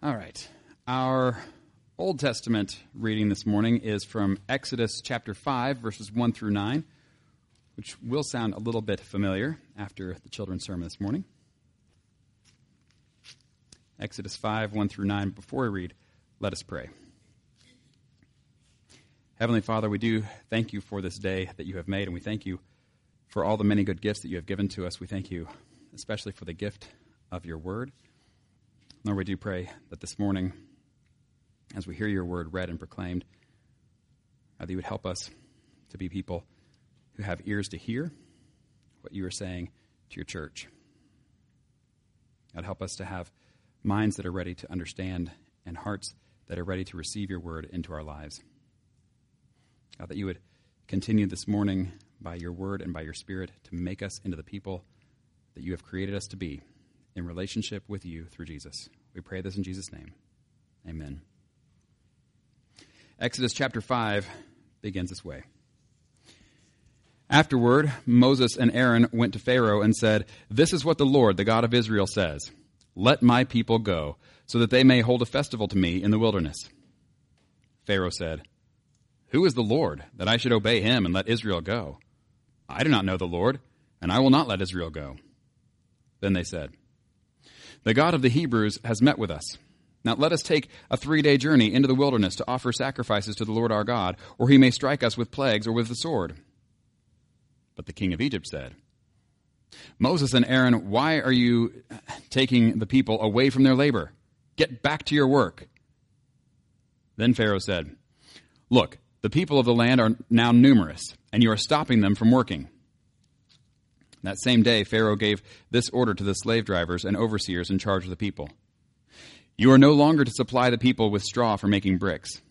All right. Our Old Testament reading this morning is from Exodus chapter 5, verses 1 through 9, which will sound a little bit familiar after the children's sermon this morning. Exodus 5, 1 through 9. Before we read, let us pray. Heavenly Father, we do thank you for this day that you have made, and we thank you for all the many good gifts that you have given to us. We thank you especially for the gift of your word. Lord, we do pray that this morning, as we hear your word read and proclaimed, that you would help us to be people who have ears to hear what you are saying to your church. God, help us to have minds that are ready to understand and hearts that are ready to receive your word into our lives. God, that you would continue this morning by your word and by your spirit to make us into the people that you have created us to be in relationship with you through Jesus. We pray this in Jesus' name. Amen. Exodus chapter 5 begins this way. Afterward, Moses and Aaron went to Pharaoh and said, This is what the Lord, the God of Israel, says Let my people go, so that they may hold a festival to me in the wilderness. Pharaoh said, Who is the Lord, that I should obey him and let Israel go? I do not know the Lord, and I will not let Israel go. Then they said, The God of the Hebrews has met with us. Now let us take a three day journey into the wilderness to offer sacrifices to the Lord our God, or he may strike us with plagues or with the sword. But the king of Egypt said, Moses and Aaron, why are you taking the people away from their labor? Get back to your work. Then Pharaoh said, Look, the people of the land are now numerous, and you are stopping them from working. That same day, Pharaoh gave this order to the slave drivers and overseers in charge of the people You are no longer to supply the people with straw for making bricks.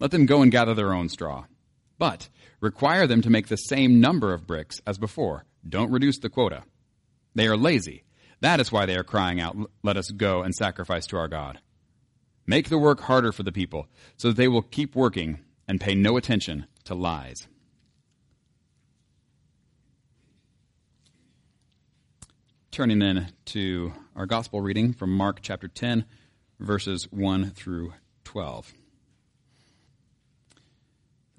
Let them go and gather their own straw. But require them to make the same number of bricks as before. Don't reduce the quota. They are lazy. That is why they are crying out, Let us go and sacrifice to our God. Make the work harder for the people, so that they will keep working and pay no attention to lies. Turning then to our gospel reading from Mark chapter 10, verses 1 through 12.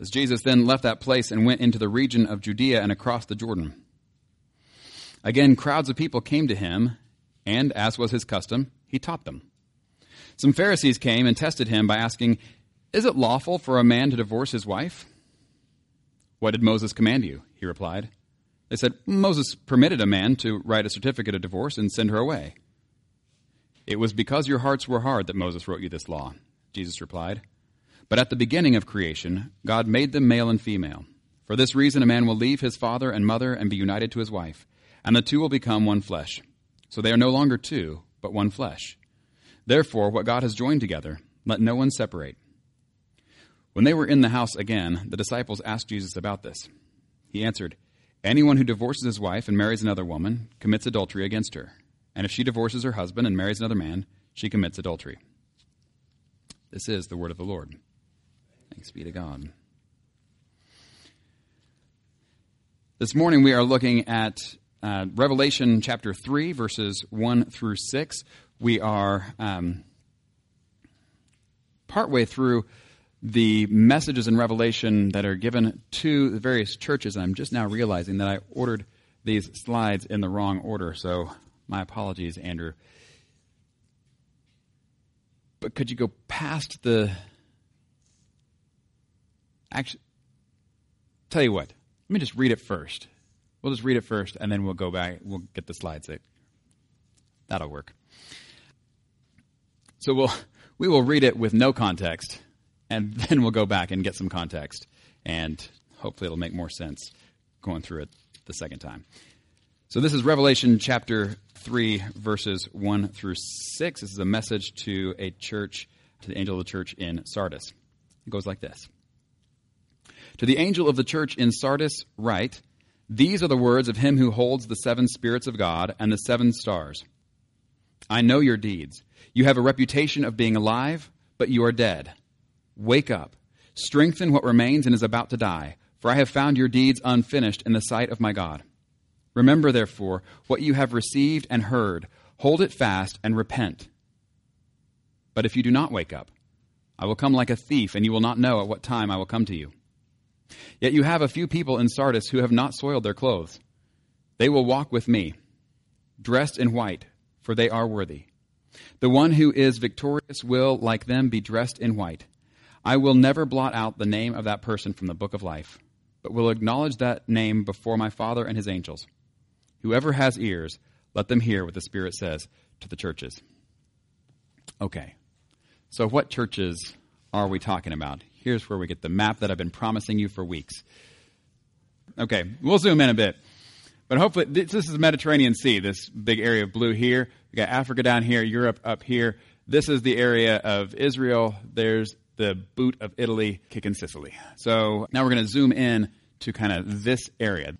As Jesus then left that place and went into the region of Judea and across the Jordan. Again, crowds of people came to him, and as was his custom, he taught them. Some Pharisees came and tested him by asking, Is it lawful for a man to divorce his wife? What did Moses command you? He replied. They said, Moses permitted a man to write a certificate of divorce and send her away. It was because your hearts were hard that Moses wrote you this law, Jesus replied. But at the beginning of creation, God made them male and female. For this reason, a man will leave his father and mother and be united to his wife, and the two will become one flesh. So they are no longer two, but one flesh. Therefore, what God has joined together, let no one separate. When they were in the house again, the disciples asked Jesus about this. He answered, Anyone who divorces his wife and marries another woman commits adultery against her. And if she divorces her husband and marries another man, she commits adultery. This is the word of the Lord. Thanks be to God. This morning we are looking at uh, Revelation chapter 3, verses 1 through 6. We are um, partway through the messages in Revelation that are given to the various churches. I'm just now realizing that I ordered these slides in the wrong order, so my apologies, Andrew. But could you go past the. Actually, tell you what, let me just read it first. We'll just read it first, and then we'll go back. We'll get the slides. That, that'll work. So we'll we will read it with no context and then we'll go back and get some context, and hopefully it'll make more sense going through it the second time. So this is Revelation chapter 3, verses 1 through 6. This is a message to a church, to the angel of the church in Sardis. It goes like this To the angel of the church in Sardis, write, These are the words of him who holds the seven spirits of God and the seven stars. I know your deeds. You have a reputation of being alive, but you are dead. Wake up, strengthen what remains and is about to die, for I have found your deeds unfinished in the sight of my God. Remember, therefore, what you have received and heard, hold it fast and repent. But if you do not wake up, I will come like a thief, and you will not know at what time I will come to you. Yet you have a few people in Sardis who have not soiled their clothes. They will walk with me, dressed in white, for they are worthy. The one who is victorious will, like them, be dressed in white. I will never blot out the name of that person from the book of life, but will acknowledge that name before my Father and his angels. Whoever has ears, let them hear what the Spirit says to the churches. Okay, so what churches are we talking about? Here's where we get the map that I've been promising you for weeks. Okay, we'll zoom in a bit. But hopefully, this, is the Mediterranean Sea, this big area of blue here. We got Africa down here, Europe up here. This is the area of Israel. There's the boot of Italy, kicking Sicily. So now we're going to zoom in to kind of this area.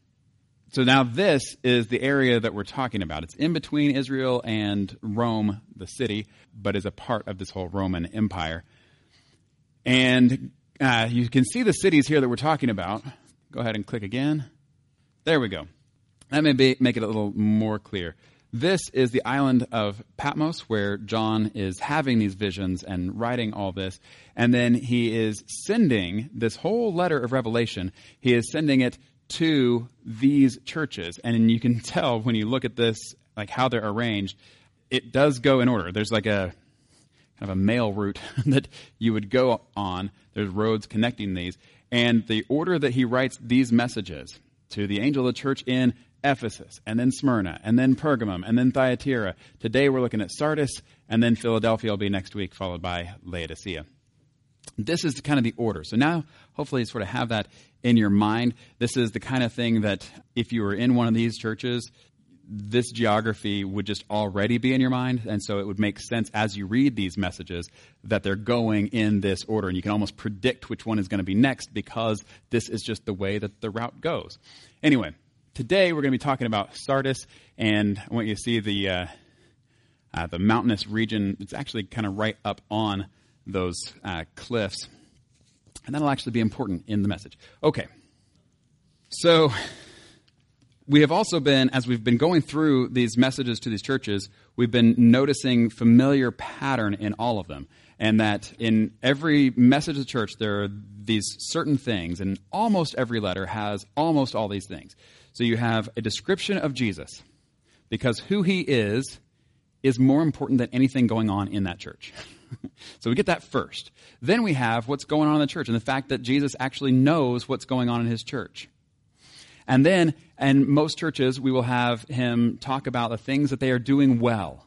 So now this is the area that we're talking about. It's in between Israel and Rome, the city, but is a part of this whole Roman Empire. And uh, you can see the cities here that we're talking about. Go ahead and click again. There we go. That may be, make it a little more clear. This is the island of Patmos where John is having these visions and writing all this. And then he is sending this whole letter of Revelation, he is sending it to these churches. And you can tell when you look at this, like how they're arranged, it does go in order. There's like a kind of a mail route that you would go on. There's roads connecting these. And the order that he writes these messages to the angel of the church in Ephesus, and then Smyrna, and then Pergamum, and then Thyatira. Today we're looking at Sardis, and then Philadelphia will be next week, followed by Laodicea. This is kind of the order. So now, hopefully, you sort of have that in your mind. This is the kind of thing that if you were in one of these churches, this geography would just already be in your mind. And so it would make sense as you read these messages that they're going in this order. And you can almost predict which one is going to be next because this is just the way that the route goes. Anyway, today we're going to be talking about Sardis. And I want you to see the, uh, uh, the mountainous region. It's actually kind of right up on those uh, cliffs. And that'll actually be important in the message. Okay. So we have also been, as we've been going through these messages to these churches, we've been noticing familiar pattern in all of them. And that in every message of the church, there are these certain things, and almost every letter has almost all these things. So you have a description of Jesus, because who he is is more important than anything going on in that church. so we get that first. Then we have what's going on in the church, and the fact that Jesus actually knows what's going on in his church. And then, in most churches, we will have him talk about the things that they are doing well,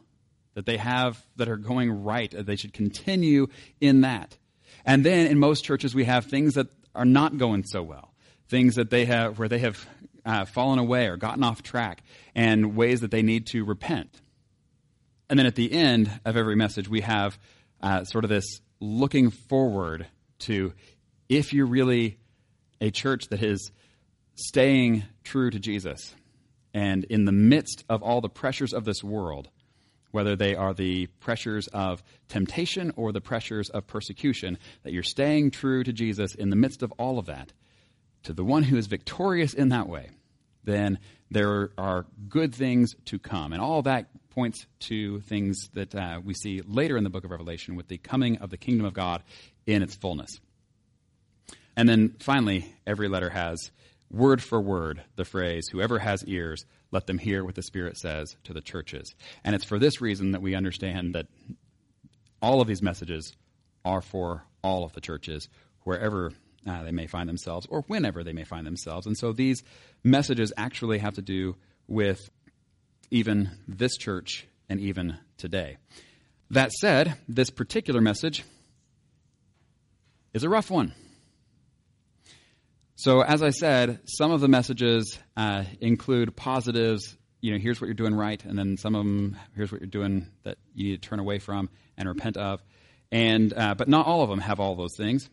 that they have that are going right, that they should continue in that. And then, in most churches, we have things that are not going so well, things that they have where they have uh, fallen away or gotten off track, and ways that they need to repent. And then at the end of every message, we have uh, sort of this looking forward to if you're really a church that is staying true to Jesus. And in the midst of all the pressures of this world, whether they are the pressures of temptation or the pressures of persecution, that you're staying true to Jesus in the midst of all of that, to the one who is victorious in that way, then there are good things to come. And all that points to things that uh, we see later in the book of Revelation with the coming of the kingdom of God in its fullness. And then finally, every letter has word for word the phrase, Whoever has ears, let them hear what the Spirit says to the churches. And it's for this reason that we understand that all of these messages are for all of the churches, wherever uh, they may find themselves or whenever they may find themselves. And so these messages actually have to do with even this church and even today. That said, this particular message is a rough one. So, as I said, some of the messages uh, include positives. You know, here's what you're doing right, and then some of them, here's what you're doing that you need to turn away from and repent of. And uh, but not all of them have all those things.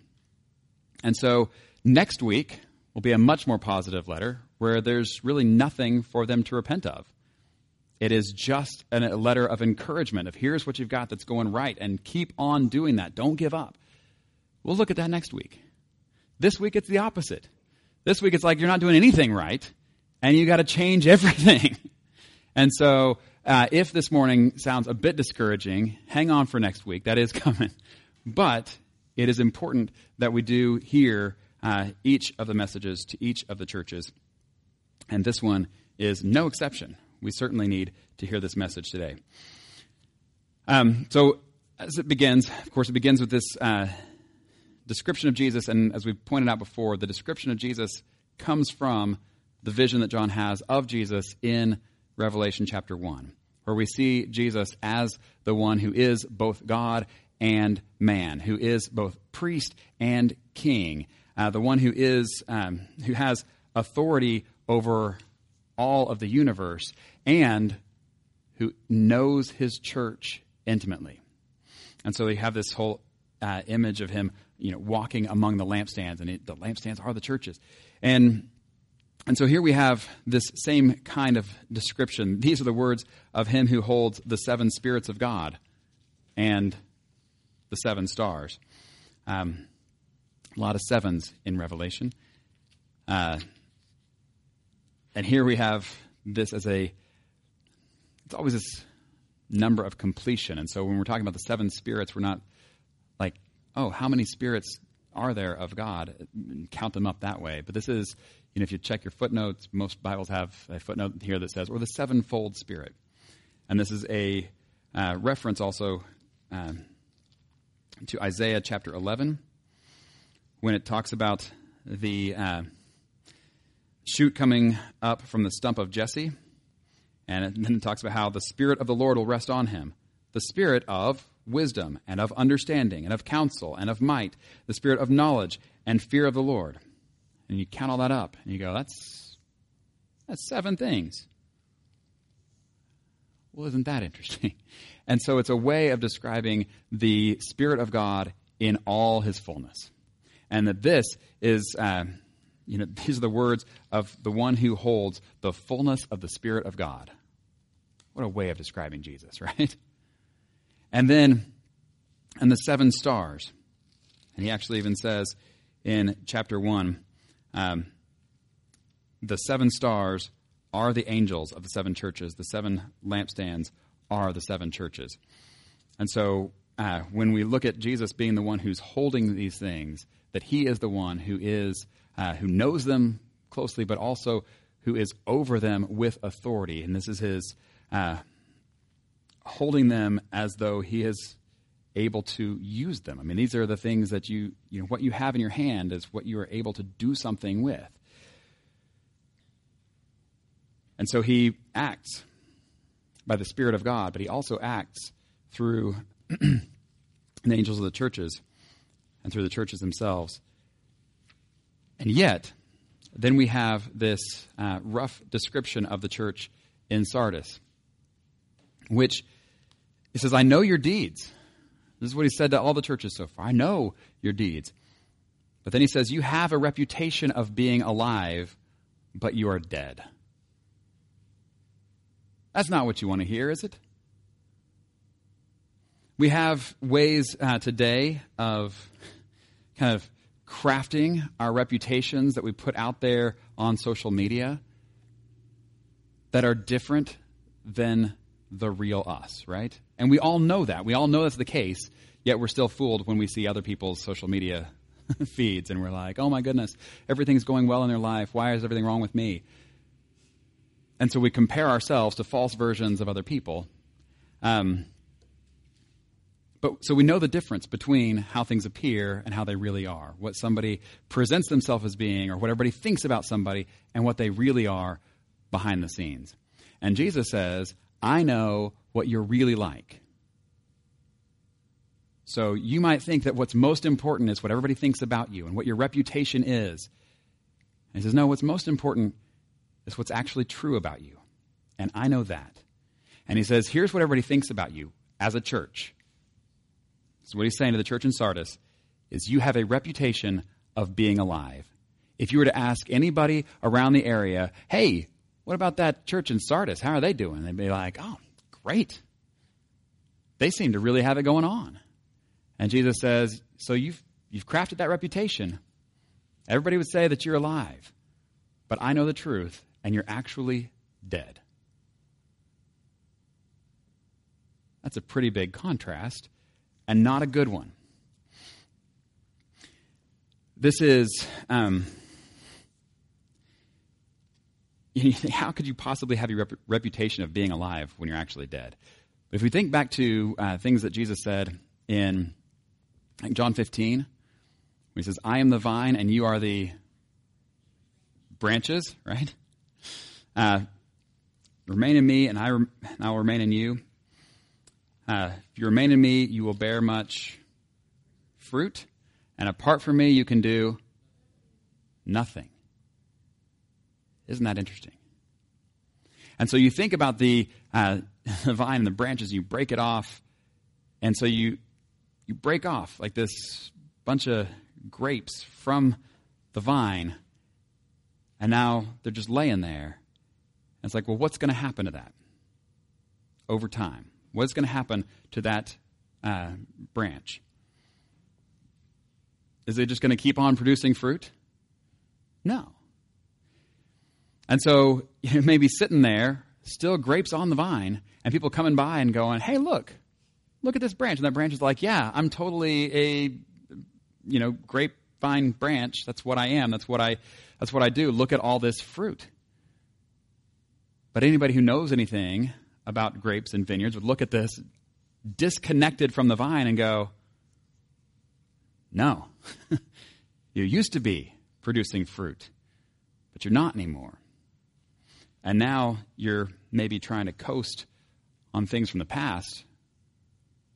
And so, next week will be a much more positive letter where there's really nothing for them to repent of. It is just a letter of encouragement of here's what you've got that's going right, and keep on doing that. Don't give up. We'll look at that next week. This week it's the opposite. This week it's like you're not doing anything right and you got to change everything. and so uh, if this morning sounds a bit discouraging, hang on for next week. That is coming. But it is important that we do hear uh, each of the messages to each of the churches. And this one is no exception. We certainly need to hear this message today. Um, so, as it begins, of course, it begins with this uh, description of Jesus. And as we've pointed out before, the description of Jesus comes from the vision that John has of Jesus in Revelation chapter 1, where we see Jesus as the one who is both God and man, who is both priest and king, uh, the one who is um, who has authority over all of the universe and who knows his church intimately. And so we have this whole uh, image of him, you know, walking among the lampstands, and it, the lampstands are the churches. And and so here we have this same kind of description. These are the words of him who holds the seven spirits of God and the seven stars. Um, a lot of sevens in Revelation. Uh, and here we have this as a, it's always this number of completion. And so when we're talking about the seven spirits, we're not oh, how many spirits are there of God? Count them up that way. But this is, you know, if you check your footnotes, most Bibles have a footnote here that says, or the sevenfold spirit. And this is a uh, reference also um, to Isaiah chapter 11 when it talks about the uh, shoot coming up from the stump of Jesse. And then it talks about how the Spirit of the Lord will rest on him. The Spirit of wisdom and of understanding and of counsel and of might, the Spirit of knowledge and fear of the Lord. And you count all that up and you go, that's, that's seven things. Well, isn't that interesting? And so it's a way of describing the Spirit of God in all his fullness. And that this is, uh, you know, these are the words of the one who holds the fullness of the Spirit of God. What a way of describing Jesus, right? And then, and the seven stars. And he actually even says in chapter 1 um, the seven stars are the angels of the seven churches, the seven lampstands are the seven churches. And so uh, when we look at Jesus being the one who's holding these things, that he is the one who is uh, who knows them closely, but also who is over them with authority, and this is his uh, holding them as though he is able to use them. I mean, these are the things that you you know what you have in your hand is what you are able to do something with. And so he acts by the Spirit of God, but he also acts through the angels of the churches and through the churches themselves. And yet, then we have this uh, rough description of the church in Sardis, which he says, I know your deeds. This is what he said to all the churches so far. I know your deeds. But then he says, You have a reputation of being alive, but you are dead. That's not what you want to hear, is it? We have ways uh, today of kind of crafting our reputations that we put out there on social media that are different than the real us, right? And we all know that. We all know that's the case, yet we're still fooled when we see other people's social media feeds and we're like, oh my goodness, everything's going well in their life. Why is everything wrong with me? And so we compare ourselves to false versions of other people. Um, but so we know the difference between how things appear and how they really are. What somebody presents themselves as being, or what everybody thinks about somebody, and what they really are behind the scenes. And Jesus says, I know what you're really like. So you might think that what's most important is what everybody thinks about you and what your reputation is. And he says, No, what's most important is what's actually true about you. And I know that. And he says, here's what everybody thinks about you as a church. So what he's saying to the church in Sardis is you have a reputation of being alive. If you were to ask anybody around the area, hey, what about that church in Sardis? How are they doing? They'd be like, oh, great. They seem to really have it going on. And Jesus says, so you've, you've crafted that reputation. Everybody would say that you're alive. But I know the truth, and you're actually dead. That's a pretty big contrast and not a good one. This is, um, how could you possibly have your rep- reputation of being alive when you're actually dead? But if we think back to uh, things that Jesus said in John 15, he says, I am the vine and you are the branches, right? Uh, remain in me and I, rem- I will remain in you. Uh, if you remain in me, you will bear much fruit. And apart from me, you can do nothing. Isn't that interesting? And so you think about the, uh, the vine and the branches, you break it off. And so you, you break off like this bunch of grapes from the vine. And now they're just laying there. And it's like, well, what's going to happen to that over time? What's going to happen to that uh, branch? Is it just going to keep on producing fruit? No. And so you may be sitting there, still grapes on the vine, and people coming by and going, hey, look, look at this branch. And that branch is like, yeah, I'm totally a, you know, grapevine branch. That's what I am. That's what I, that's what I do. Look at all this fruit. But anybody who knows anything about grapes and vineyards would look at this disconnected from the vine and go, no, you used to be producing fruit, but you're not anymore. And now you're maybe trying to coast on things from the past,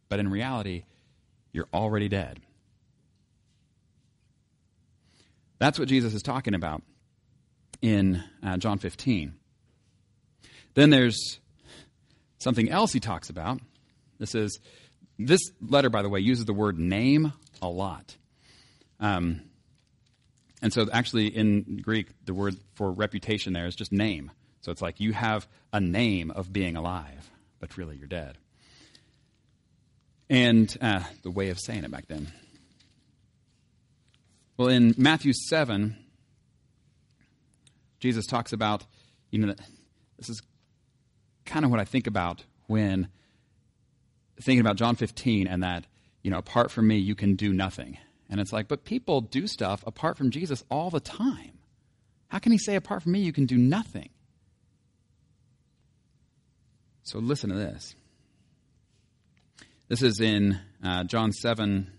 but in reality, you're already dead. That's what Jesus is talking about in uh, John 15. Then there's something else he talks about. This is this letter, by the way, uses the word name a lot. Um, and so, actually, in Greek, the word for reputation there is just name. So it's like you have a name of being alive, but really you're dead. And uh, the way of saying it back then. Well, in Matthew 7, Jesus talks about, you know, this is kind of what I think about when thinking about John 15 and that, you know, apart from me, you can do nothing. And it's like, but people do stuff apart from Jesus all the time. How can he say, apart from me, you can do nothing? So listen to this. This is in uh, John 7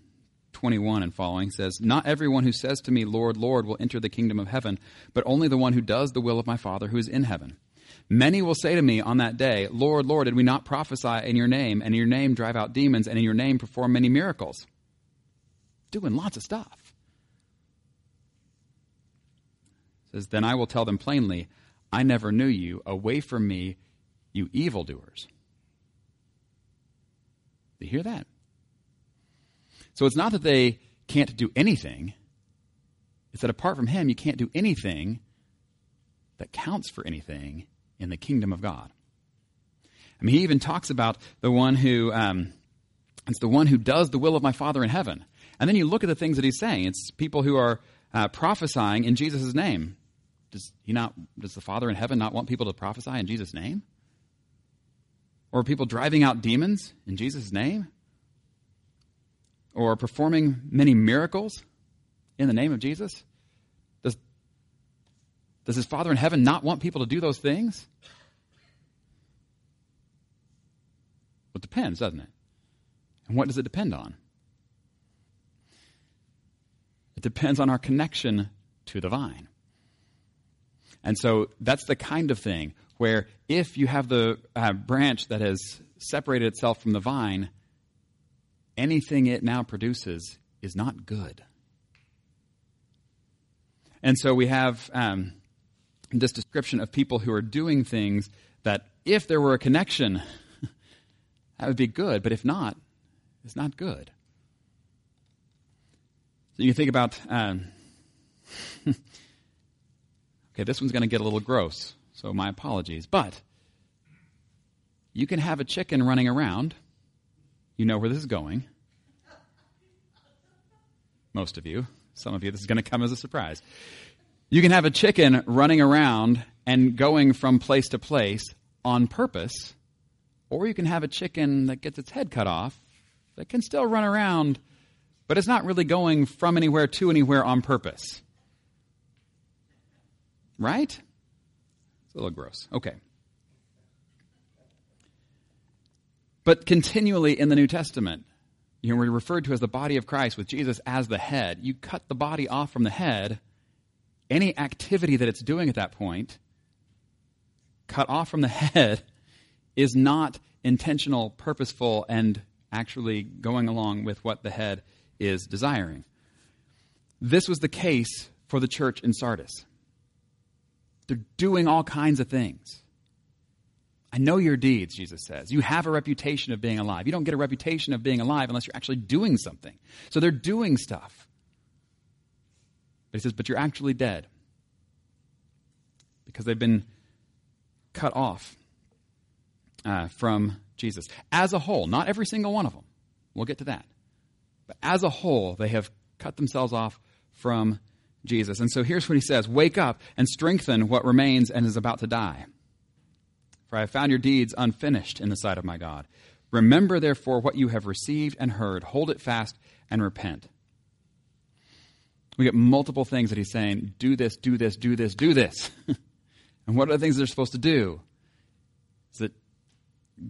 21 and following. Says, Not everyone who says to me, Lord, Lord, will enter the kingdom of heaven, but only the one who does the will of my Father who is in heaven. Many will say to me on that day, Lord, Lord, did we not prophesy in your name, and in your name drive out demons, and in your name perform many miracles? Doing lots of stuff. It says, Then I will tell them plainly, I never knew you. Away from me, you evildoers. Do you hear that? So it's not that they can't do anything, it's that apart from Him, you can't do anything that counts for anything in the kingdom of God. I mean, he even talks about the one who, um, it's the one who does the will of my Father in heaven. And then you look at the things that he's saying. It's people who are uh, prophesying in Jesus' name. Does he not? Does the Father in heaven not want people to prophesy in Jesus' name? Or people driving out demons in Jesus' name? Or performing many miracles in the name of Jesus? Does does his Father in heaven not want people to do those things? Well, it depends, doesn't it? And what does it depend on? It depends on our connection to the vine. And so that's the kind of thing where if you have the uh, branch that has separated itself from the vine, anything it now produces is not good. And so we have um, this description of people who are doing things that if there were a connection, that would be good, but if not, it's not good. So you think about, um, okay, this one's going to get a little gross, so my apologies, but you can have a chicken running around. You know where this is going. Most of you. Some of you, this is going to come as a surprise. You can have a chicken running around and going from place to place on purpose Or you can have a chicken that gets its head cut off that can still run around, but it's not really going from anywhere to anywhere on purpose. Right? A little gross. Okay. But continually in the New Testament, you know, we're referred to as the body of Christ with Jesus as the head. You cut the body off from the head, any activity that it's doing at that point, cut off from the head, is not intentional, purposeful, and actually going along with what the head is desiring. This was the case for the church in Sardis. They're doing all kinds of things. I know your deeds, Jesus says. You have a reputation of being alive. You don't get a reputation of being alive unless you're actually doing something. So they're doing stuff. But he says, but you're actually dead because they've been cut off uh, from Jesus. As a whole, not every single one of them. We'll get to that. But as a whole, they have cut themselves off from Jesus. And so here's what he says Wake up and strengthen what remains and is about to die. For I have found your deeds unfinished in the sight of my God. Remember, therefore, what you have received and heard, hold it fast, and repent. We get multiple things that he's saying do this, do this, do this, do this. and what are the things they're supposed to do? Is it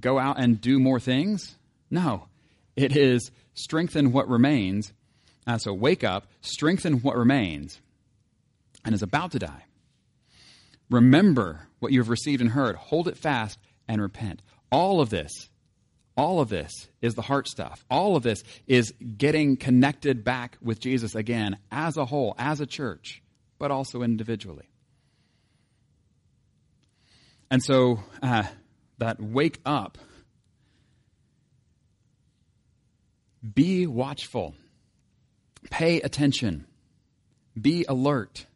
go out and do more things? No. It is strengthen what remains. Uh, so wake up, strengthen what remains, and is about to die. Remember what you have received and heard, hold it fast, and repent. All of this, all of this is the heart stuff. All of this is getting connected back with Jesus again as a whole, as a church, but also individually. And so uh, that wake up, be watchful, pay attention, be alert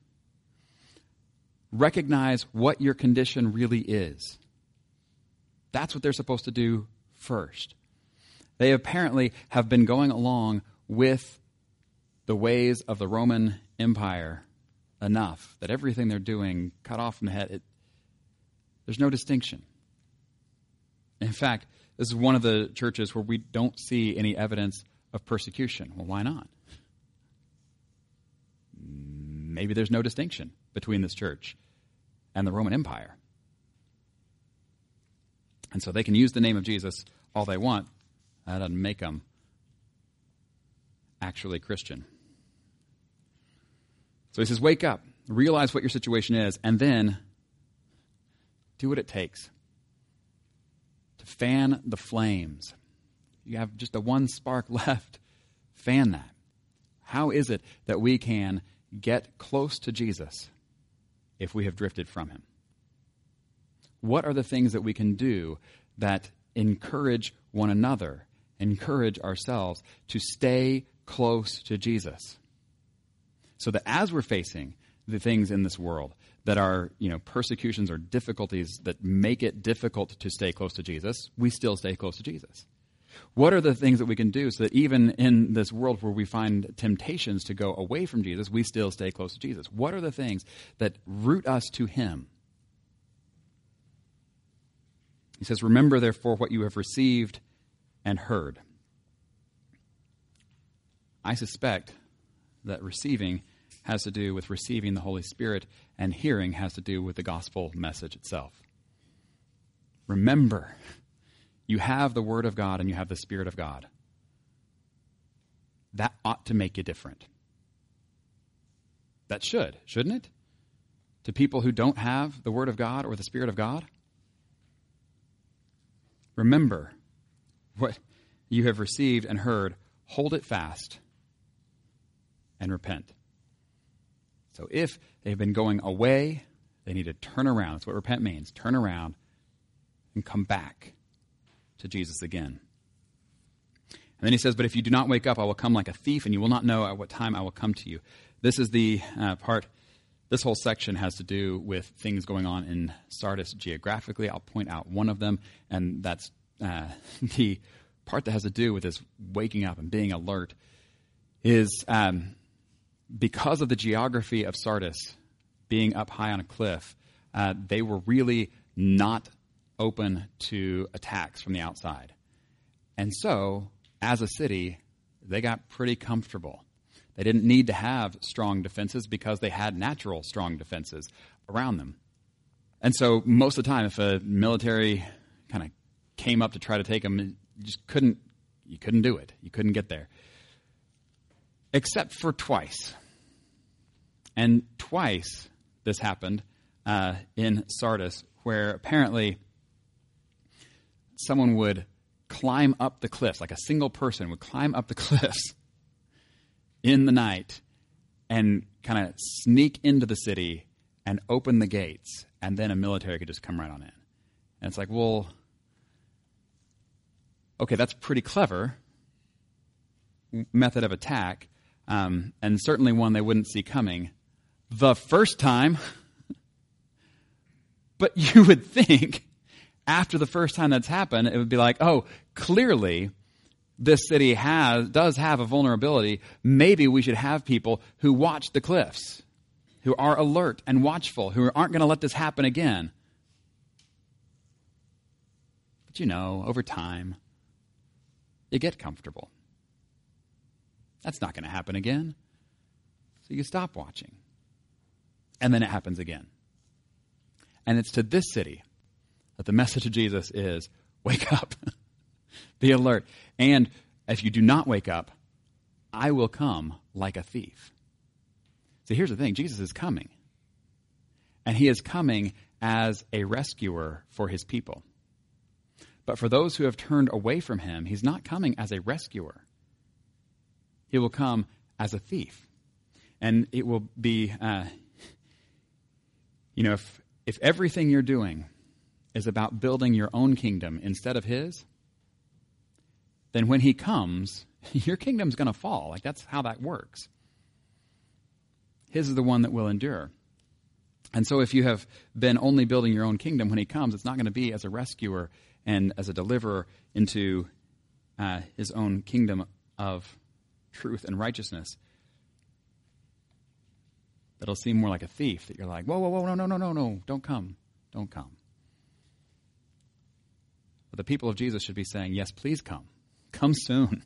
recognize what your condition really is. That's what they're supposed to do first. They apparently have been going along with the ways of the Roman Empire enough that everything they're doing, cut off from the head, it, there's no distinction. In fact, this is one of the churches where we don't see any evidence of persecution. Well, why not? Maybe there's no distinction between this church and the Roman Empire. And so they can use the name of Jesus all they want. That doesn't make them actually Christian. So he says, Wake up, realize what your situation is, and then do what it takes to fan the flames. You have just a one spark left. Fan that. How is it that we can get close to Jesus if we have drifted from him? What are the things that we can do that encourage one another, encourage ourselves to stay close to Jesus? So that as we're facing the things in this world that are, you know, persecutions or difficulties that make it difficult to stay close to Jesus, we still stay close to Jesus. What are the things that we can do so that even in this world where we find temptations to go away from Jesus, we still stay close to Jesus? What are the things that root us to Him? He says, Remember, therefore, what you have received and heard. I suspect that receiving has to do with receiving the Holy Spirit, and hearing has to do with the gospel message itself. Remember you have the Word of God and you have the Spirit of God. That ought to make you different. That should, shouldn't it? To people who don't have the Word of God or the Spirit of God? Remember what you have received and heard, hold it fast, and repent. So if they've been going away, they need to turn around. That's what repent means turn around and come back to Jesus again. And then he says, But if you do not wake up, I will come like a thief, and you will not know at what time I will come to you. This is the uh, part, this whole section has to do with things going on in Sardis geographically. I'll point out one of them, and that's uh, the part that has to do with this waking up and being alert. Is um, because of the geography of Sardis being up high on a cliff, uh, they were really not open to attacks from the outside. And so, as a city, they got pretty comfortable. They didn't need to have strong defenses because they had natural strong defenses around them. And so, most of the time, if a military kind of came up to try to take them, you just couldn't. You couldn't do it. You couldn't get there, except for twice. And twice this happened uh, in Sardis, where apparently someone would climb up the cliffs, like a single person would climb up the cliffs in the night and kind of sneak into the city and open the gates, and then a military could just come right on in. And it's like, well, okay, that's pretty clever method of attack, um, and certainly one they wouldn't see coming the first time. but you would think after the first time that's happened, it would be like, oh, clearly this city has does have a vulnerability. Maybe we should have people who watch the cliffs, who are alert and watchful, who aren't going to let this happen again. But you know, over time, you get comfortable. That's not going to happen again. So you stop watching. And then it happens again. And it's to this city that the message of Jesus is wake up, be alert. And if you do not wake up, I will come like a thief. See, here's the thing Jesus is coming. And he is coming as a rescuer for his people. But for those who have turned away from him, he's not coming as a rescuer. He will come as a thief. And it will be, uh, you know, if, if everything you're doing is about building your own kingdom instead of his, then when he comes, your kingdom's going to fall. Like that's how that works. His is the one that will endure. And so if you have been only building your own kingdom when he comes, it's not going to be as a rescuer and as a deliverer into uh, his own kingdom of truth and righteousness. That'll seem more like a thief that you're like, whoa, whoa, whoa, no, no, no, no, no, don't come. Don't come. But the people of Jesus should be saying, yes, please come. Come soon.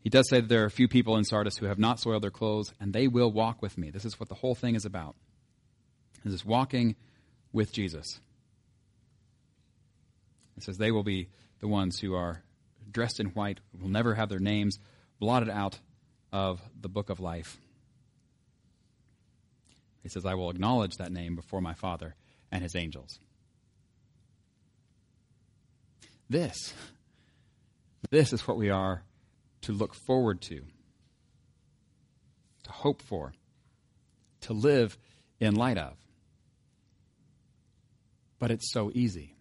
He does say that there are a few people in Sardis who have not soiled their clothes, and they will walk with me. This is what the whole thing is about. This is walking with Jesus. It says they will be the ones who are dressed in white, will never have their names blotted out of the book of life. He says, I will acknowledge that name before my Father and his angels. This, this is what we are to look forward to, to hope for, to live in light of. But it's so easy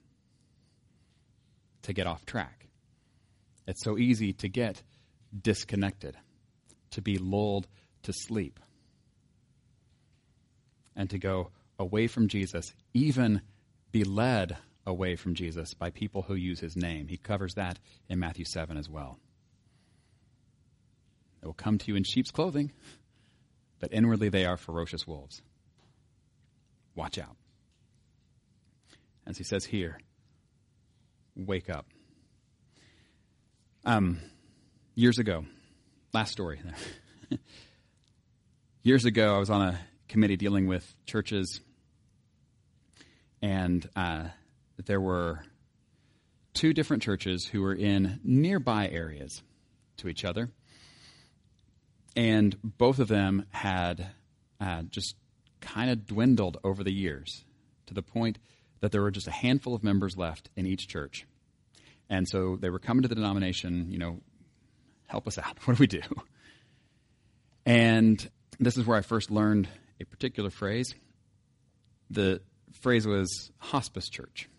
to get off track. It's so easy to get disconnected, to be lulled to sleep, and to go away from Jesus, even be led away from Jesus by people who use his name. He covers that in Matthew 7 as well. They will come to you in sheep's clothing, but inwardly they are ferocious wolves. Watch out. As he says here, wake up. Um, years ago, last story. years ago, I was on a committee dealing with churches, and uh, there were two different churches who were in nearby areas to each other, and both of them had uh, just kind of dwindled over the years to the point that there were just a handful of members left in each church. And so they were coming to the denomination, you know, help us out. What do we do? And this is where I first learned a particular phrase. The phrase was hospice church.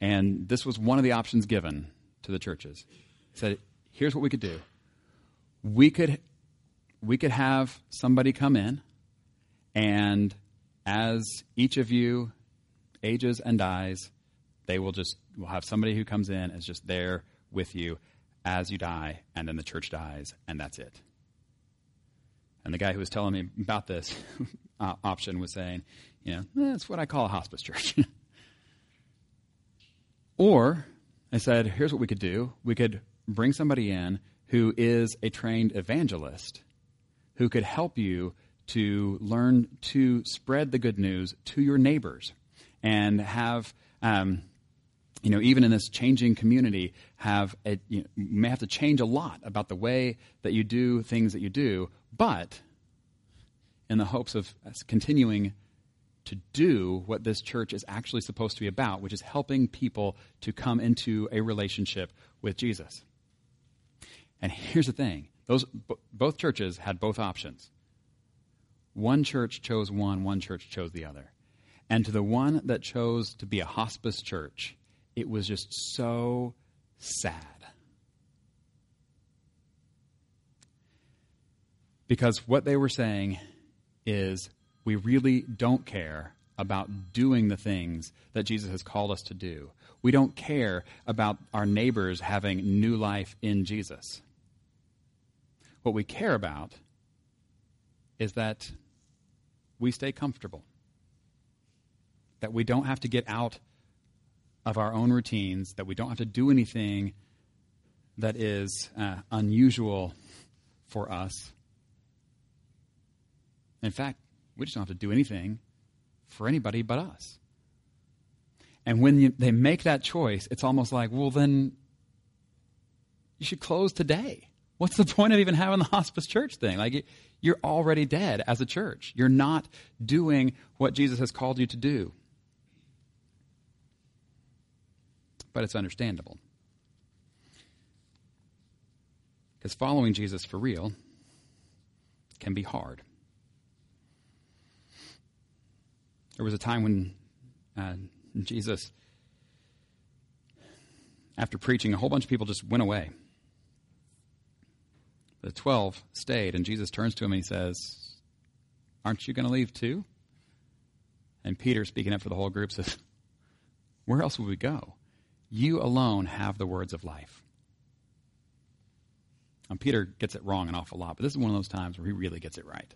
And this was one of the options given to the churches. He said, here's what we could do. We could we could have somebody come in and as each of you ages and dies, they will just will have somebody who comes in as just there with you as you die, and then the church dies, and that's it. And the guy who was telling me about this option was saying, know, that's what I call a hospice church. or I said, here's what we could do. We could bring somebody in who is a trained evangelist who could help you to learn to spread the good news to your neighbors and have um, you know, even in this changing community, have a, you, know, may have to change a lot about the way that you do things that you do, but in the hopes of continuing to do what this church is actually supposed to be about, which is helping people to come into a relationship with Jesus. And here's the thing those, both churches had both options. One church chose one, one church chose the other. And to the one that chose to be a hospice church, it was just so sad. Because what they were saying is we really don't care about doing the things that Jesus has called us to do. We don't care about our neighbors having new life in Jesus. What we care about is that we stay comfortable, that we don't have to get out of our own routines, that we don't have to do anything that is uh, unusual for us. In fact, we just don't have to do anything for anybody but us. And when you, they make that choice, it's almost like, well, then you should close today. What's the point of even having the hospice church thing? Like, you're already dead as a church. You're not doing what Jesus has called you to do. but it's understandable. Because following Jesus for real can be hard. There was a time when uh, Jesus, after preaching, a whole bunch of people just went away. The twelve stayed, and Jesus turns to him and he says, Aren't you going to leave too? And Peter, speaking up for the whole group, says, Where else would we go? You alone have the words of life. And Peter gets it wrong an awful lot, but this is one of those times where he really gets it right.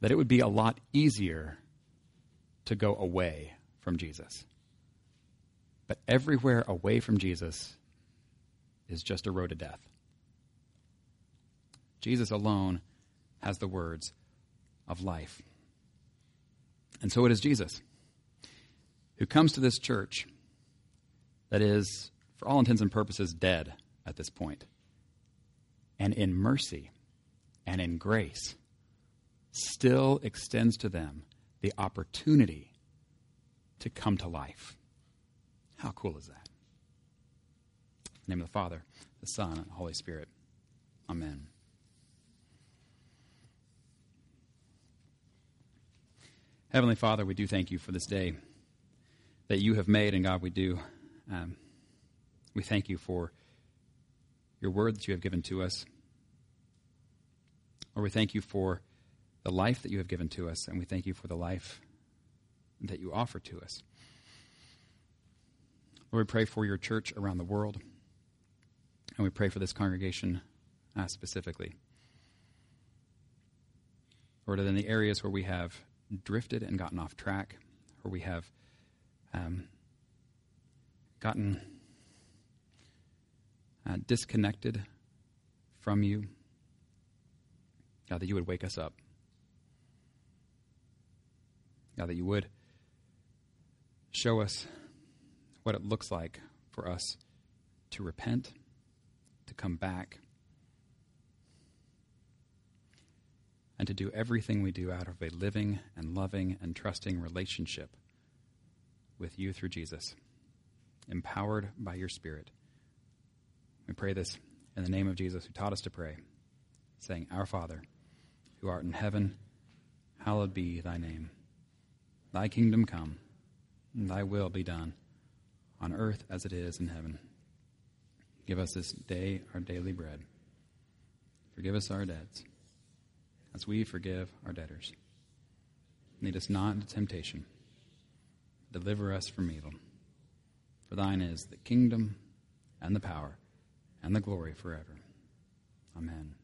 That it would be a lot easier to go away from Jesus. But everywhere away from Jesus is just a road to death. Jesus alone has the words of life. And so it is Jesus who comes to this church that is, for all intents and purposes, dead at this point, and in mercy and in grace, still extends to them the opportunity to come to life. How cool is that? In the name of the Father, the Son, and the Holy Spirit. Amen. Heavenly Father, we do thank you for this day that you have made, and God, we do. Um, we thank you for your word that you have given to us. Or we thank you for the life that you have given to us, and we thank you for the life that you offer to us. Lord, we pray for your church around the world, and we pray for this congregation uh, specifically. Lord, in the areas where we have drifted and gotten off track, where we have um, gotten uh, disconnected from you. God, that you would wake us up. God, that you would show us what it looks like for us to repent, to come back, and to do everything we do out of a living and loving and trusting relationship with you through Jesus, empowered by your Spirit. We pray this in the name of Jesus, who taught us to pray, saying, Our Father, who art in heaven, hallowed be thy name. Thy kingdom come, and thy will be done, on earth as it is in heaven. Give us this day our daily bread. Forgive us our debts, as we forgive our debtors. Lead us not into temptation deliver us from evil. For thine is the kingdom and the power and the glory forever. Amen.